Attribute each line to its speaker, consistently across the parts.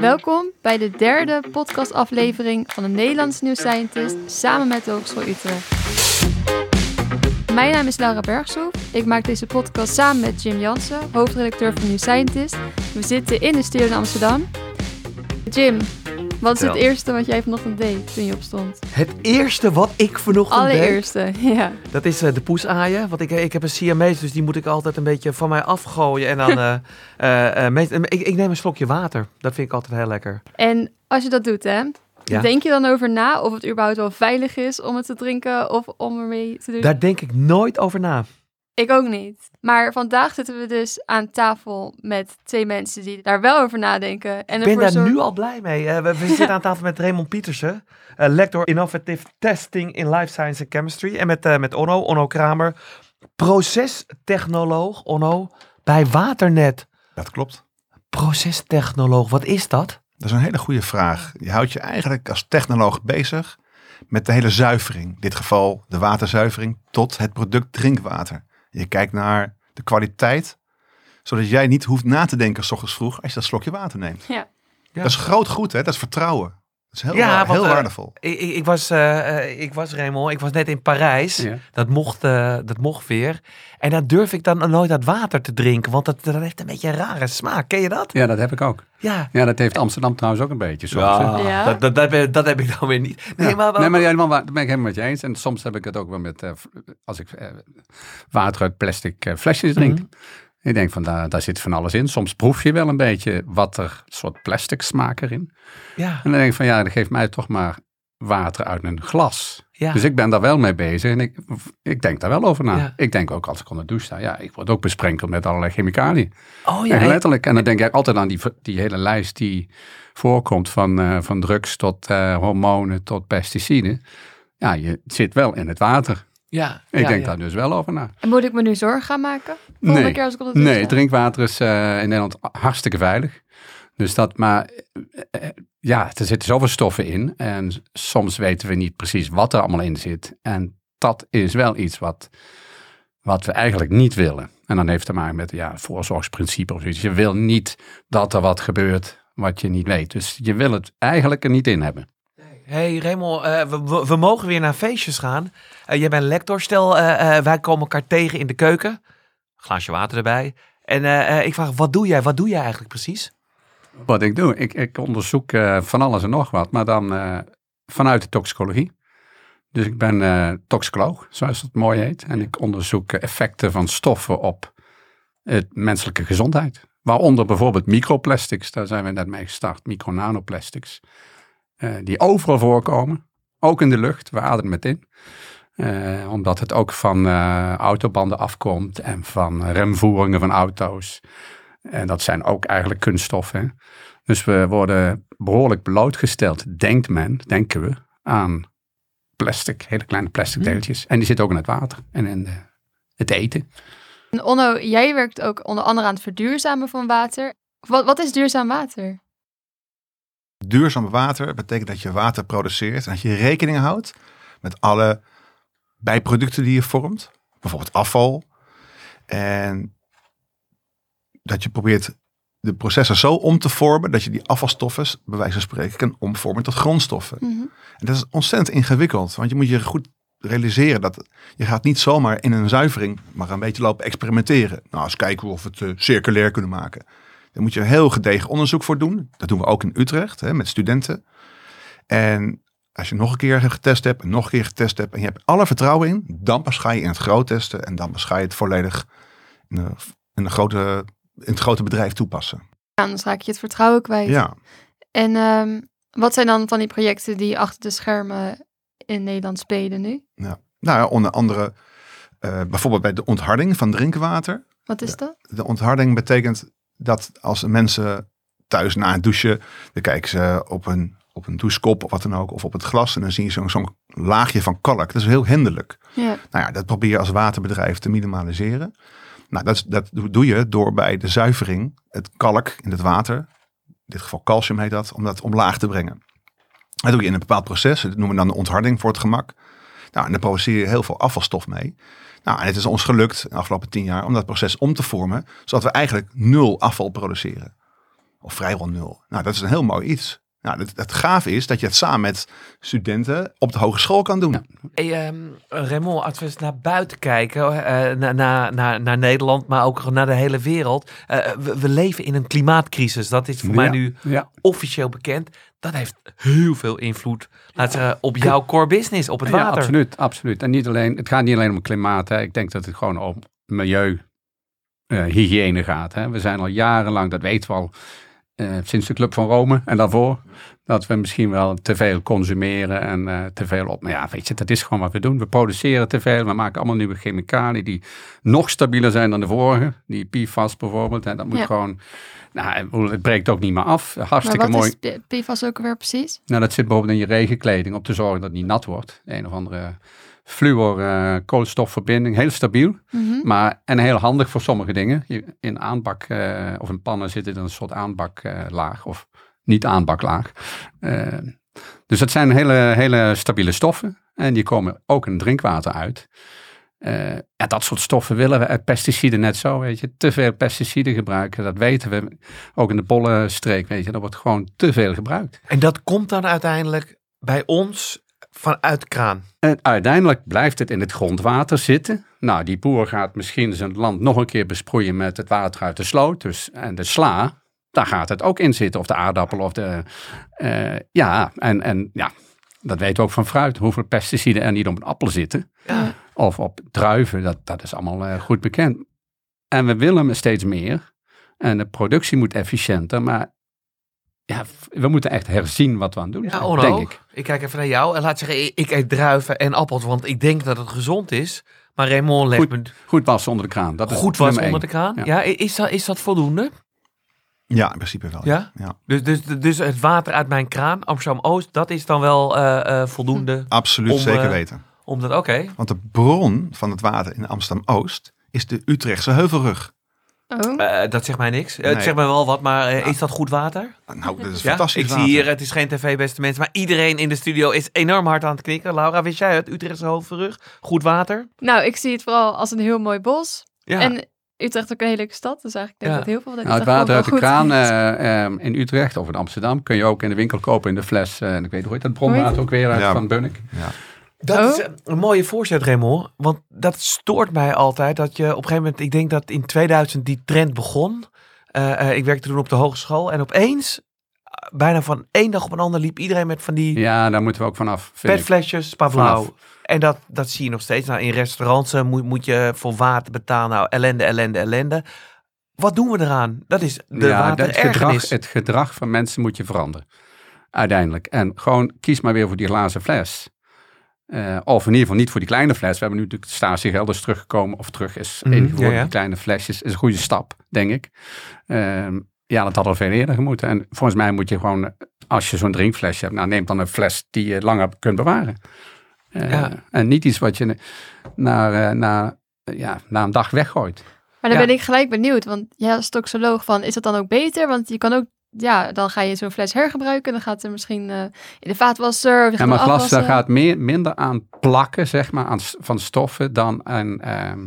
Speaker 1: Welkom bij de derde podcastaflevering van de Nederlandse New Scientist samen met de Hogeschool Utrecht. Mijn naam is Laura Bergsoef. Ik maak deze podcast samen met Jim Jansen, hoofdredacteur van New Scientist. We zitten in de studio in Amsterdam. Jim, wat is het eerste wat jij vanochtend deed toen je opstond?
Speaker 2: Het eerste wat ik vanochtend deed,
Speaker 1: Allereerste, ja.
Speaker 2: dat is eh, de poesaaien. Want ik, ik heb een Siamese, dus die moet ik altijd een beetje van mij afgooien. En dan, eh, eh, ik, ik neem een slokje water. Dat vind ik altijd heel lekker.
Speaker 1: En als je dat doet, hè,
Speaker 2: Ja.
Speaker 1: denk je dan over na of het überhaupt wel veilig is om het te drinken of om ermee te doen?
Speaker 2: Daar denk ik nooit over na.
Speaker 1: Ik ook niet. Maar vandaag zitten we dus aan tafel met twee mensen die daar wel over nadenken. En
Speaker 2: Ik ben daar
Speaker 1: zorgen-
Speaker 2: nu al blij mee. Eh, we, we zitten aan tafel met Raymond Pietersen, eh, lector Innovative Testing in Life Science and Chemistry. En met, eh, met Onno, Onno Kramer, procestechnoloog, Onno, bij Waternet.
Speaker 3: Dat klopt.
Speaker 2: Procestechnoloog, wat is dat?
Speaker 3: Dat is een hele goede vraag. Je houdt je eigenlijk als technoloog bezig met de hele zuivering. In dit geval de waterzuivering tot het product drinkwater. Je kijkt naar de kwaliteit, zodat jij niet hoeft na te denken s ochtends vroeg als je dat slokje water neemt.
Speaker 1: Ja.
Speaker 2: Ja.
Speaker 3: Dat is groot goed, hè? Dat is vertrouwen. Dat is heel,
Speaker 2: Ja, want,
Speaker 3: heel
Speaker 2: eh,
Speaker 3: waardevol.
Speaker 2: Ik, ik, ik was, eh, eh, ik was Raymond, ik was net in Parijs.
Speaker 4: Ja.
Speaker 2: Dat, mocht, eh, dat mocht weer. En dan durf ik dan nooit dat water te drinken, want dat, dat heeft een beetje een rare smaak. Ken je dat?
Speaker 4: Ja, dat heb ik ook.
Speaker 2: Ja.
Speaker 4: Ja, dat heeft Amsterdam trouwens ook een beetje soms.
Speaker 1: Ja.
Speaker 2: Dat, dat, dat, heb- dat heb ik dan weer niet. Nee,
Speaker 4: Ja.
Speaker 2: maar, maar-
Speaker 4: nee, maar helemaal dat ben ik helemaal met je eens. En soms heb ik het ook wel met, als ik water uit plastic flesjes drink.
Speaker 2: Mhm.
Speaker 4: Ik denk van, daar, daar zit van alles in. Soms proef je wel een beetje wat er, soort plastic smaak erin.
Speaker 2: ja,
Speaker 4: En dan denk ik van, ja, dan geef mij toch maar water uit een glas.
Speaker 2: ja.
Speaker 4: Dus ik ben daar wel mee bezig en ik, ik denk daar wel over na.
Speaker 2: Ja.
Speaker 4: Ik denk ook als ik onder de douche sta, ja, ik word ook besprenkeld met allerlei chemicaliën.
Speaker 2: oh ja,
Speaker 4: letterlijk. En dan denk ik altijd aan die, die hele lijst die voorkomt van, eh, van drugs tot eh, hormonen tot pesticiden. Ja, je zit wel in het water.
Speaker 2: Ja,
Speaker 4: Ik
Speaker 2: ja,
Speaker 4: denk
Speaker 2: ja.
Speaker 4: daar dus wel over na.
Speaker 1: En moet ik me nu zorgen gaan maken? Volgende
Speaker 4: Nee.
Speaker 1: keer als ik op
Speaker 4: Nee, drinkwater is eh, in Nederland hartstikke veilig. Dus dat, maar eh, eh, ja, er zitten zoveel stoffen in. En soms weten we niet precies wat er allemaal in zit. En dat is wel iets wat, wat we eigenlijk niet willen. En dan heeft het te maken met ja, het voorzorgsprincipe of zoiets. Je wil niet dat er wat gebeurt wat je niet weet. Dus je wil het eigenlijk er niet in hebben.
Speaker 2: Hey, Raymond, eh, we, we, mogen weer naar feestjes gaan. Eh, jij bent lector, stel eh, wij komen elkaar tegen in de keuken. Glaasje water erbij. En ik vraag, wat doe jij? Wat doe jij eigenlijk precies?
Speaker 4: Wat ik doe, ik, ik onderzoek van alles en nog wat, maar dan vanuit de toxicologie. Dus ik ben toxicoloog, zoals het mooi heet. En ik onderzoek effecten van stoffen op het menselijke gezondheid. Waaronder bijvoorbeeld microplastics, daar zijn we net mee gestart, micronanoplastics. eh, die overal voorkomen, ook in de lucht, we ademen het in. Eh, omdat het ook van eh, autobanden afkomt en van remvoeringen van auto's. En dat zijn ook eigenlijk kunststoffen. hè. Dus we worden behoorlijk blootgesteld, denkt men, denken we, aan plastic, hele kleine plastic
Speaker 2: Hmm.
Speaker 4: deeltjes. En die zitten ook in het water en in de, het eten.
Speaker 1: En Onno, jij werkt ook onder andere aan het verduurzamen van water. Wat, wat is duurzaam water?
Speaker 3: Duurzaam water betekent dat je water produceert en dat je rekening houdt met alle bijproducten die je vormt. Bijvoorbeeld afval. En dat je probeert de processen zo om te vormen dat je die afvalstoffen, bij wijze van spreken, kan omvormen tot grondstoffen.
Speaker 1: Mhm.
Speaker 3: En dat is ontzettend ingewikkeld, want je moet je goed realiseren dat je gaat niet zomaar in een zuivering maar een beetje lopen experimenteren. Nou, eens kijken of we het eh, circulair kunnen maken. Daar moet je heel gedegen onderzoek voor doen. Dat doen we ook in Utrecht hè, met studenten. En als je nog een keer getest hebt en nog een keer getest hebt en je hebt alle vertrouwen in, dan pas ga je in het groot testen en dan pas ga je het volledig in, een, in, grote, in het grote bedrijf toepassen.
Speaker 1: Anders raak je het vertrouwen kwijt.
Speaker 3: Ja,
Speaker 1: En ehm, wat zijn dan van die projecten die achter de schermen in Nederland spelen nu?
Speaker 3: nou ja, onder andere eh, bijvoorbeeld bij de ontharding van drinkwater.
Speaker 1: Wat is dat?
Speaker 3: De ontharding betekent dat als mensen thuis na het douchen, dan kijken ze op een, op een douchekop of wat dan ook, of op het glas en dan zie je zo'n zo'n laagje van kalk. Dat is heel hinderlijk.
Speaker 1: Ja.
Speaker 3: Nou ja, dat probeer je als waterbedrijf te minimaliseren. Nou, dat, dat doe je door bij de zuivering het kalk in het water, in dit geval calcium heet dat, om dat omlaag te brengen. Dat doe je in een bepaald proces, dat noemen we dan de ontharding voor het gemak. Nou, en daar produceer je heel veel afvalstof mee. Nou, en het is ons gelukt de afgelopen tien jaar om dat proces om te vormen, zodat we eigenlijk nul afval produceren. Of vrijwel nul. Nou, dat is een heel mooi iets. Nou, het, het gaaf is dat je het samen met studenten op de hogeschool kan doen.
Speaker 4: Ja.
Speaker 2: Hey, ehm, Raymond, als we eens naar buiten kijken, eh, naar, naar, naar, naar Nederland, maar ook naar de hele wereld. Eh, we, we leven in een klimaatcrisis. Dat is voor mij nu
Speaker 4: Ja,
Speaker 2: officieel bekend. Dat heeft heel veel invloed laten op jouw core business, op het water.
Speaker 4: absoluut, absoluut. En niet alleen, het gaat niet alleen om klimaat. Hè. Ik denk dat het gewoon om milieu, eh, hygiëne gaat. Hè. We zijn al jarenlang, dat weten we al, eh, sinds de Club van Rome en daarvoor, dat we misschien wel te veel consumeren en eh, te veel op. Maar ja, weet je, dat is gewoon wat we doen. We produceren te veel, we maken allemaal nieuwe chemicaliën die nog stabieler zijn dan de vorige. Die PFAS bijvoorbeeld. En dat moet
Speaker 1: Ja.
Speaker 4: gewoon, nou, het breekt ook niet meer af.
Speaker 1: Maar
Speaker 4: Hartstikke
Speaker 1: wat
Speaker 4: mooi.
Speaker 1: is PFAS ook weer precies?
Speaker 4: Nou, dat zit bijvoorbeeld in je regenkleding om te zorgen dat het niet nat wordt. Een of andere fluor eh, koolstofverbinding, heel stabiel.
Speaker 1: Mhm.
Speaker 4: Maar, en heel handig voor sommige dingen. Je- In aanbak eh, of in pannen zit er een soort aanbaklaag of niet aanbaklaag. Eh, dus dat zijn hele, hele stabiele stoffen. En die komen ook in drinkwater uit. Eh, ja, dat soort stoffen willen we uit pesticiden net zo, weet je. Te veel pesticiden gebruiken, dat weten we. Ook in de bollenstreek, weet je. Dat wordt gewoon te veel gebruikt.
Speaker 2: En dat komt dan uiteindelijk bij ons vanuit kraan.
Speaker 4: En uiteindelijk blijft het in het grondwater zitten. Nou, die boer gaat misschien zijn land nog een keer besproeien met het water uit de sloot. Dus, en de sla, daar gaat het ook in zitten. Of de aardappel of de... eh, ja, en, en ja, dat weten we ook van fruit. Hoeveel pesticiden er niet op een appel zitten.
Speaker 2: Ja.
Speaker 4: Of op druiven, dat, dat is allemaal eh, goed bekend. En we willen steeds meer. En de productie moet efficiënter. Maar ja, we moeten echt herzien wat we aan het doen
Speaker 2: Ja,
Speaker 4: zijn, denk ik.
Speaker 2: ik kijk even naar jou en laat zeggen, ik, eet druiven en appels, want ik denk dat het gezond is. Maar Raymond legt me
Speaker 4: Goed wassen onder de kraan. Dat is
Speaker 2: goed was onder de kraan.
Speaker 4: Ja.
Speaker 2: Ja, is, dat, is dat voldoende?
Speaker 3: Ja, in principe wel.
Speaker 2: Ja?
Speaker 3: ja.
Speaker 2: Dus, dus, dus het water uit mijn kraan, Amsterdam-Oost, dat is dan wel eh, eh, voldoende
Speaker 3: Absoluut,
Speaker 2: Om,
Speaker 3: zeker
Speaker 2: eh,
Speaker 3: weten.
Speaker 2: om dat, oké.
Speaker 3: Want de bron van het water in Amsterdam-Oost is de Utrechtse Heuvelrug.
Speaker 1: Oh.
Speaker 2: Eh, dat zegt mij niks. Eh,
Speaker 3: Nee.
Speaker 2: Het zegt mij wel wat, maar eh, is dat goed water?
Speaker 3: Nou, dat is
Speaker 2: Ja,
Speaker 3: fantastisch
Speaker 2: ik
Speaker 3: water.
Speaker 2: zie hier, het is geen tv, beste mensen, maar iedereen in de studio is enorm hard aan het knikken. Laura, wist jij het? Utrechtse hoofdverrug, goed water.
Speaker 1: Nou, ik zie het vooral als een heel mooi bos.
Speaker 2: Ja.
Speaker 1: En Utrecht ook een hele leuke stad. Dus eigenlijk denk ik
Speaker 2: Ja.
Speaker 1: dat heel veel van
Speaker 4: Nou, het water uit de kraan eh, ehm, in Utrecht of in Amsterdam kun je ook in de winkel kopen in de fles. eh, en ik weet hoe heet dat bronwater ook weer uit
Speaker 3: Ja.
Speaker 4: van Bunnik.
Speaker 2: Dat
Speaker 1: Oh.
Speaker 2: is een mooie voorzet, Raymond. Want dat stoort mij altijd. Dat je op een gegeven moment, ik denk dat in 2000 die trend begon. Eh, eh, ik werkte toen op de hogeschool. En opeens, eh, bijna van één dag op een ander, liep iedereen met van die
Speaker 4: Ja, daar moeten we ook vanaf.
Speaker 2: petflesjes.
Speaker 4: Vanaf.
Speaker 2: En dat, dat zie je nog steeds. Nou, in restaurants moet, moet je voor water betalen. Nou, ellende, ellende, ellende. Wat doen we eraan? Dat is de
Speaker 4: ja, dat het, gedrag, het gedrag van mensen moet je veranderen. Uiteindelijk. En gewoon kies maar weer voor die glazen fles. Eh, of in ieder geval niet voor die kleine fles. We hebben nu natuurlijk de statiegeld is teruggekomen. Of terug is ingevoerd.
Speaker 2: ja, ja.
Speaker 4: Die kleine flesjes is een goede stap, denk ik. Ehm, ja, dat had al veel eerder moeten. En volgens mij moet je gewoon, eh, als je zo'n drinkflesje hebt, nou neem dan een fles die je langer kunt bewaren. Eh,
Speaker 2: Ja.
Speaker 4: En niet iets wat je na, na, ja, na een dag weggooit.
Speaker 1: Maar dan
Speaker 2: Ja.
Speaker 1: ben ik gelijk benieuwd. Want jij als toxoloog, van, is dat dan ook beter? Want je kan ook, ja, dan ga je zo'n fles hergebruiken. Dan gaat er misschien eh, in de vaatwasser. Of je
Speaker 4: Ja, maar glas daar gaat meer, minder aan plakken, zeg maar, aan, van stoffen dan aan ehm,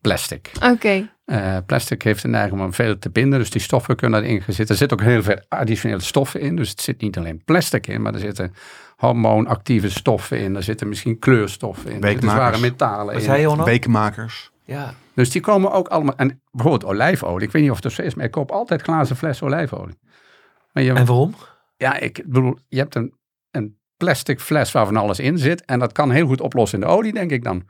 Speaker 4: plastic.
Speaker 1: Oké.
Speaker 4: Eh, plastic heeft de neiging om veel te binden, dus die stoffen kunnen erin zitten. Er zitten ook heel veel additionele stoffen in, dus het zit niet alleen plastic in, maar er zitten hormoonactieve stoffen in, er zitten misschien kleurstoffen in, er zitten zware metalen
Speaker 2: Wat
Speaker 4: in.
Speaker 2: zei je, Onno?
Speaker 3: Bekenmakers.
Speaker 2: Ja.
Speaker 4: Dus die komen ook allemaal, en bijvoorbeeld olijfolie, ik weet niet of het zo is, maar ik koop altijd glazen fles olijfolie. Maar je,
Speaker 2: En waarom?
Speaker 4: Ja, ik bedoel, je hebt een, een plastic fles waar van alles in zit. En dat kan heel goed oplossen in de olie, denk ik dan.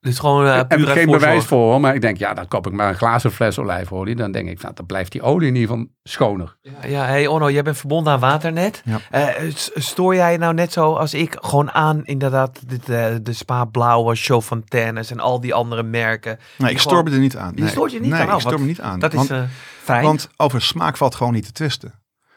Speaker 2: Dus gewoon uh, puur
Speaker 4: geen bewijs voor, hoor, maar ik denk, ja, dan koop ik maar een glazen fles olijfolie. Dan denk ik, nou, dan blijft die olie in ieder geval schoner.
Speaker 2: Ja, ja, hey Onno, jij bent verbonden aan Waternet.
Speaker 3: Ja.
Speaker 2: Eh, stoor jij je nou net zo als ik gewoon aan inderdaad dit, eh, de Spa Blauwe, Show Fontaines en al die andere merken?
Speaker 3: Nee, ik
Speaker 2: gewoon-
Speaker 3: stoor me er niet aan.
Speaker 2: Je
Speaker 3: Nee.
Speaker 2: stoort je niet
Speaker 3: nee,
Speaker 2: aan? Oh,
Speaker 3: ik stoor
Speaker 2: wat-
Speaker 3: me niet aan.
Speaker 2: Dat is
Speaker 3: want,
Speaker 2: eh, fijn.
Speaker 3: want over smaak valt gewoon niet te twisten.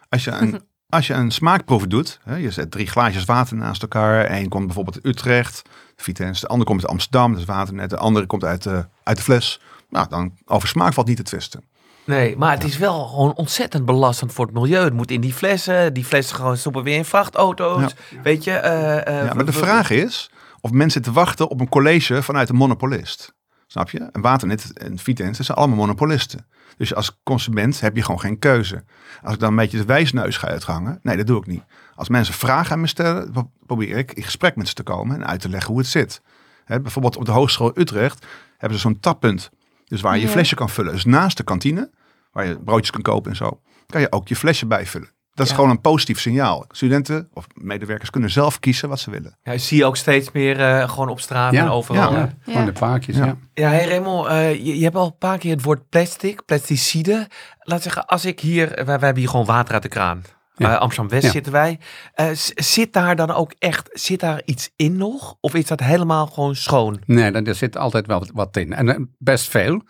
Speaker 3: Als je een, als je een smaakproef doet, hè, je zet drie glaasjes water naast elkaar. Eén komt bijvoorbeeld uit Utrecht, Vitens. De andere komt uit Amsterdam, dat is waternet. De andere komt uit, de uit de fles. Nou, dan over smaak valt niet te twisten.
Speaker 2: nee, maar het is wel gewoon ontzettend belastend voor het milieu. Het moet in die flessen. Die flessen gewoon stoppen weer in vrachtauto's. Weet je? eh, eh,
Speaker 3: Ja, maar de vraag is of mensen te wachten op een college vanuit een monopolist. Snap je? En Waternet en Vitens, dat zijn allemaal monopolisten. Dus als consument heb je gewoon geen keuze. Als ik dan een beetje de wijsneus ga uithangen, nee, dat doe ik niet. Als mensen vragen aan me stellen, pro- probeer ik in gesprek met ze te komen en uit te leggen hoe het zit. Hè, bijvoorbeeld op de Hogeschool Utrecht hebben ze zo'n tappunt. Dus waar je je flesje kan vullen. Dus naast de kantine, waar je broodjes kan kopen en zo, kan je ook je flesje bijvullen. Dat is
Speaker 2: Ja.
Speaker 3: gewoon een positief signaal. Studenten of medewerkers kunnen zelf kiezen wat ze willen.
Speaker 2: Ja, zie je ook steeds meer eh, gewoon op straat
Speaker 4: Ja,
Speaker 2: en overal.
Speaker 3: ja.
Speaker 4: gewoon de paakjes,
Speaker 3: Ja.
Speaker 4: ja.
Speaker 2: Ja, hey Raymond, eh, je, je hebt al een paar keer het woord plastic, pesticiden. Laat zeggen, als ik hier, wij, wij hebben hier gewoon water uit de kraan.
Speaker 4: Ja.
Speaker 2: Eh, Amsterdam-West
Speaker 4: Ja.
Speaker 2: zitten wij. Eh, zit daar dan ook echt, zit daar iets in nog? Of is dat helemaal gewoon schoon?
Speaker 4: Nee, daar- er zit altijd wel wat- in. En best veel.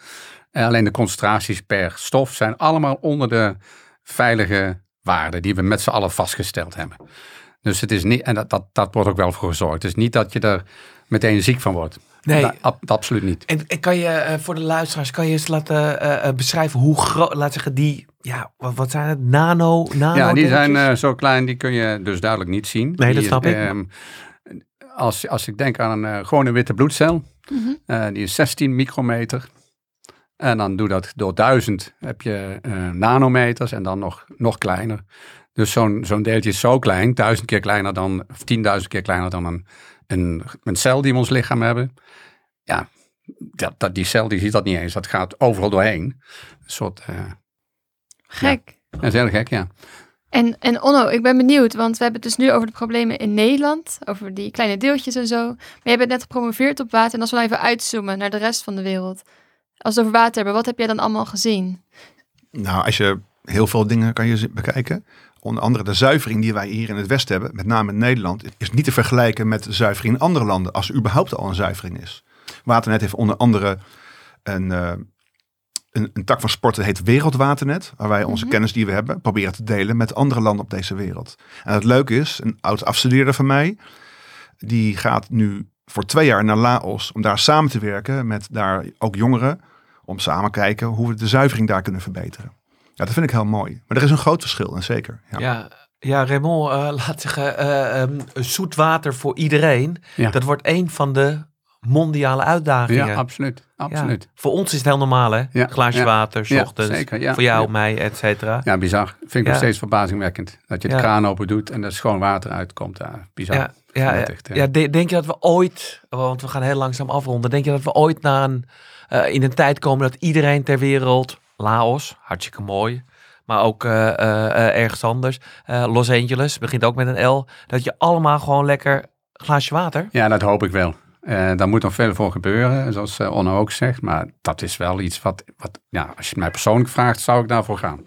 Speaker 4: Alleen de concentraties per stof zijn allemaal onder de veilige waarden die we met z'n allen vastgesteld hebben. Dus het is niet, en dat, dat, dat wordt ook wel voor gezorgd. Het is niet dat je er meteen ziek van wordt.
Speaker 2: Nee.
Speaker 4: Da- ab- absoluut niet.
Speaker 2: En, en kan je eh, voor de luisteraars, kan je eens laten eh, eh, beschrijven hoe groot, laat zeggen, die, ja, wat, wat zijn het? Nano, nano
Speaker 4: Ja, die zijn zo klein, die kun je dus duidelijk niet zien.
Speaker 2: Nee, dat
Speaker 4: Die,
Speaker 2: snap ik.
Speaker 4: ehm, als, als ik denk aan een uh, gewone witte bloedcel,
Speaker 1: Mhm.
Speaker 4: uh, die is 16 micrometer. En dan doe dat door 1000 heb je uh, nanometers en dan nog, nog kleiner. Dus zo'n zo'n deeltje is zo klein, duizend keer kleiner dan, of tienduizend keer kleiner dan een, een, een cel die we ons lichaam hebben. Ja, dat, dat, die cel die ziet dat niet eens. Dat gaat overal doorheen. Een soort, uh,
Speaker 1: Gek.
Speaker 4: dat is heel gek, ja.
Speaker 1: En, en Onno, ik ben benieuwd, want we hebben het dus nu over de problemen in Nederland, over die kleine deeltjes en zo. Maar jij bent net gepromoveerd op water en als we even uitzoomen naar de rest van de wereld. Als we over water hebben, wat heb jij dan allemaal gezien?
Speaker 3: Nou, als je heel veel dingen kan je bekijken. Onder andere de zuivering die wij hier in het Westen hebben, met name in Nederland, is niet te vergelijken met de zuivering in andere landen, als er überhaupt al een zuivering is. Waternet heeft onder andere een, uh, een, een, tak van sport, dat heet Wereldwaternet, waar wij onze
Speaker 1: Mhm.
Speaker 3: kennis die we hebben proberen te delen met andere landen op deze wereld. En het leuke is, een oud afstudeerder van mij, die gaat nu voor twee jaar naar Laos om daar samen te werken met daar ook jongeren, om samen te kijken hoe we de zuivering daar kunnen verbeteren. Ja, dat vind ik heel mooi. Maar er is een groot verschil, en zeker. Ja,
Speaker 2: Ja, ja Raymond, uh, laat zeggen, uh, um, zoet water voor iedereen.
Speaker 4: Ja.
Speaker 2: Dat wordt een van de mondiale uitdagingen.
Speaker 4: Ja, absoluut. absoluut.
Speaker 2: Ja. Voor ons is het heel normaal, hè?
Speaker 4: Ja,
Speaker 2: Glaasje
Speaker 4: ja.
Speaker 2: water, s
Speaker 4: Ja,
Speaker 2: ochtends.
Speaker 4: zeker, ja.
Speaker 2: Voor jou,
Speaker 4: Ja.
Speaker 2: mij, et cetera.
Speaker 4: Ja, bizar. Vind ik
Speaker 2: Ja.
Speaker 4: nog steeds verbazingwekkend. Dat je de
Speaker 2: Ja.
Speaker 4: kraan open doet en er schoon water uitkomt. Ja, bizar.
Speaker 2: Ja, ja, ja,
Speaker 4: Echt,
Speaker 2: ja. de- denk je dat we ooit, want we gaan heel langzaam afronden, denk je dat we ooit naar een, uh, in een tijd komen dat iedereen ter wereld, Laos, hartstikke mooi, maar ook uh, uh, ergens anders, Los Angeles, begint ook met een L, dat je allemaal gewoon lekker glaasje water?
Speaker 4: Ja, dat hoop ik wel. Daar moet nog veel voor gebeuren, zoals Onno ook zegt. Maar dat is wel iets wat, wat ja, als je mij persoonlijk vraagt, zou ik daarvoor gaan.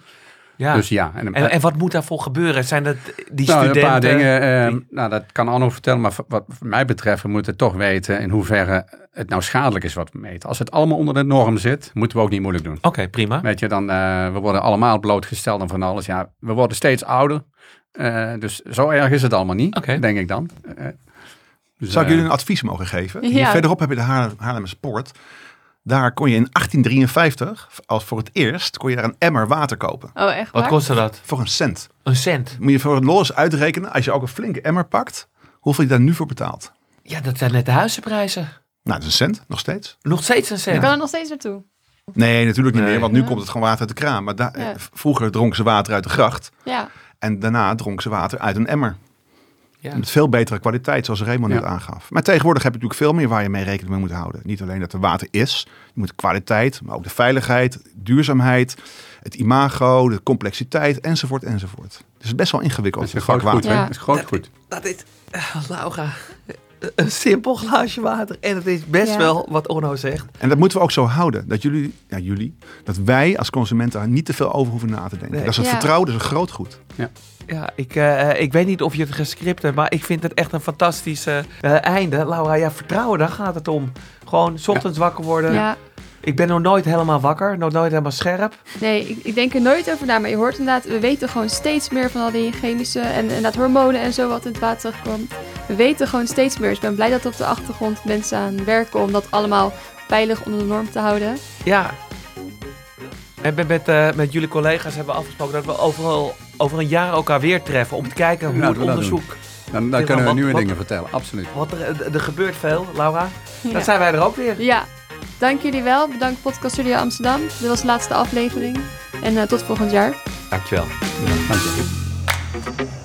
Speaker 2: Ja.
Speaker 4: Dus ja.
Speaker 2: En, en, en, wat moet daarvoor gebeuren? Zijn dat die
Speaker 4: nou,
Speaker 2: studenten?
Speaker 4: Een paar dingen, uh,
Speaker 2: die...
Speaker 4: nou, dat kan Anno vertellen, maar wat mij betreft, we moeten toch weten in hoeverre het nou schadelijk is wat we meten. Als het allemaal onder de norm zit, moeten we ook niet moeilijk doen.
Speaker 2: Oké, okay, prima.
Speaker 4: Weet je, dan, uh, we worden allemaal blootgesteld aan van alles. Ja, we worden steeds ouder. Uh, dus zo erg is het allemaal niet, okay. denk ik dan. Uh,
Speaker 3: dus, Zou ik jullie een advies mogen geven?
Speaker 1: Ja.
Speaker 3: Hier verderop heb je de Haarlem, Haarlemse Poort. Daar kon je in 1853, als voor het eerst, kon je daar een emmer water kopen.
Speaker 1: Oh, echt
Speaker 2: Wat kostte dat?
Speaker 3: Voor een cent.
Speaker 2: Een cent?
Speaker 3: Moet je voor het los uitrekenen, als je ook een flinke emmer pakt, hoeveel je daar nu voor betaalt.
Speaker 2: Ja, dat zijn net de huizenprijzen.
Speaker 3: Nou, dat is een cent, nog steeds.
Speaker 2: Nog steeds een cent?
Speaker 1: Je kan er nog steeds naartoe.
Speaker 3: Nee, natuurlijk niet
Speaker 2: Nee.
Speaker 3: meer, want nu
Speaker 1: Ja.
Speaker 3: komt het gewoon water uit de kraan. Maar
Speaker 1: Ja.
Speaker 3: vroeger dronken ze water uit de gracht.
Speaker 1: Ja.
Speaker 3: En daarna dronken ze water uit een emmer.
Speaker 2: Ja.
Speaker 3: Met veel betere kwaliteit, zoals Raymond
Speaker 4: Ja.
Speaker 3: net aangaf. Maar tegenwoordig heb je natuurlijk veel meer waar je mee rekening mee moet houden. Niet alleen dat er water is, je moet de kwaliteit, maar ook de veiligheid, duurzaamheid, het imago, de complexiteit, enzovoort, enzovoort. Dus het is best wel ingewikkeld.
Speaker 4: Dat is
Speaker 3: het
Speaker 4: een
Speaker 3: vak
Speaker 4: groot goed.
Speaker 1: Ja.
Speaker 4: is groot goed.
Speaker 2: Dat is, uh, Laura, een simpel glaasje water. En het is best
Speaker 1: Ja.
Speaker 2: wel wat Onno zegt.
Speaker 3: En dat moeten we ook zo houden. Dat jullie, ja jullie, dat wij als consumenten daar niet te veel over hoeven na te denken.
Speaker 2: Nee.
Speaker 3: Dat is het
Speaker 1: Ja.
Speaker 3: vertrouwen, dat is een groot goed.
Speaker 2: Ja, ik, uh, ik weet niet of je het gescript hebt, maar ik vind het echt een fantastisch uh, einde. Laura, ja, vertrouwen, daar gaat het om. Gewoon 's ochtends ja. wakker worden.
Speaker 1: Ja.
Speaker 2: Ik ben nog nooit helemaal wakker, nog nooit helemaal scherp.
Speaker 1: Nee, ik, ik denk er nooit over na. Maar je hoort inderdaad, we weten gewoon steeds meer van al die chemische en inderdaad hormonen en zo wat in het water terugkomt. We weten gewoon steeds meer. Dus ik ben blij dat er op de achtergrond mensen aan werken om dat allemaal veilig onder de norm te houden.
Speaker 2: Ja. En met, met, uh, met jullie collega's hebben we afgesproken dat we overal over een jaar elkaar weer treffen. Om te kijken hoe het
Speaker 4: dat
Speaker 2: onderzoek...
Speaker 4: Dan, dan kunnen we
Speaker 2: wat-
Speaker 4: nieuwe
Speaker 2: wat-
Speaker 4: dingen vertellen, absoluut.
Speaker 2: Want er, er gebeurt veel, Laura.
Speaker 1: Ja.
Speaker 2: Dan zijn wij er ook weer.
Speaker 1: Ja, Dank jullie wel. Bedankt Podcast Studio Amsterdam. Dit was de laatste aflevering. En eh, tot volgend jaar.
Speaker 2: Dankjewel.
Speaker 4: Ja, dank je.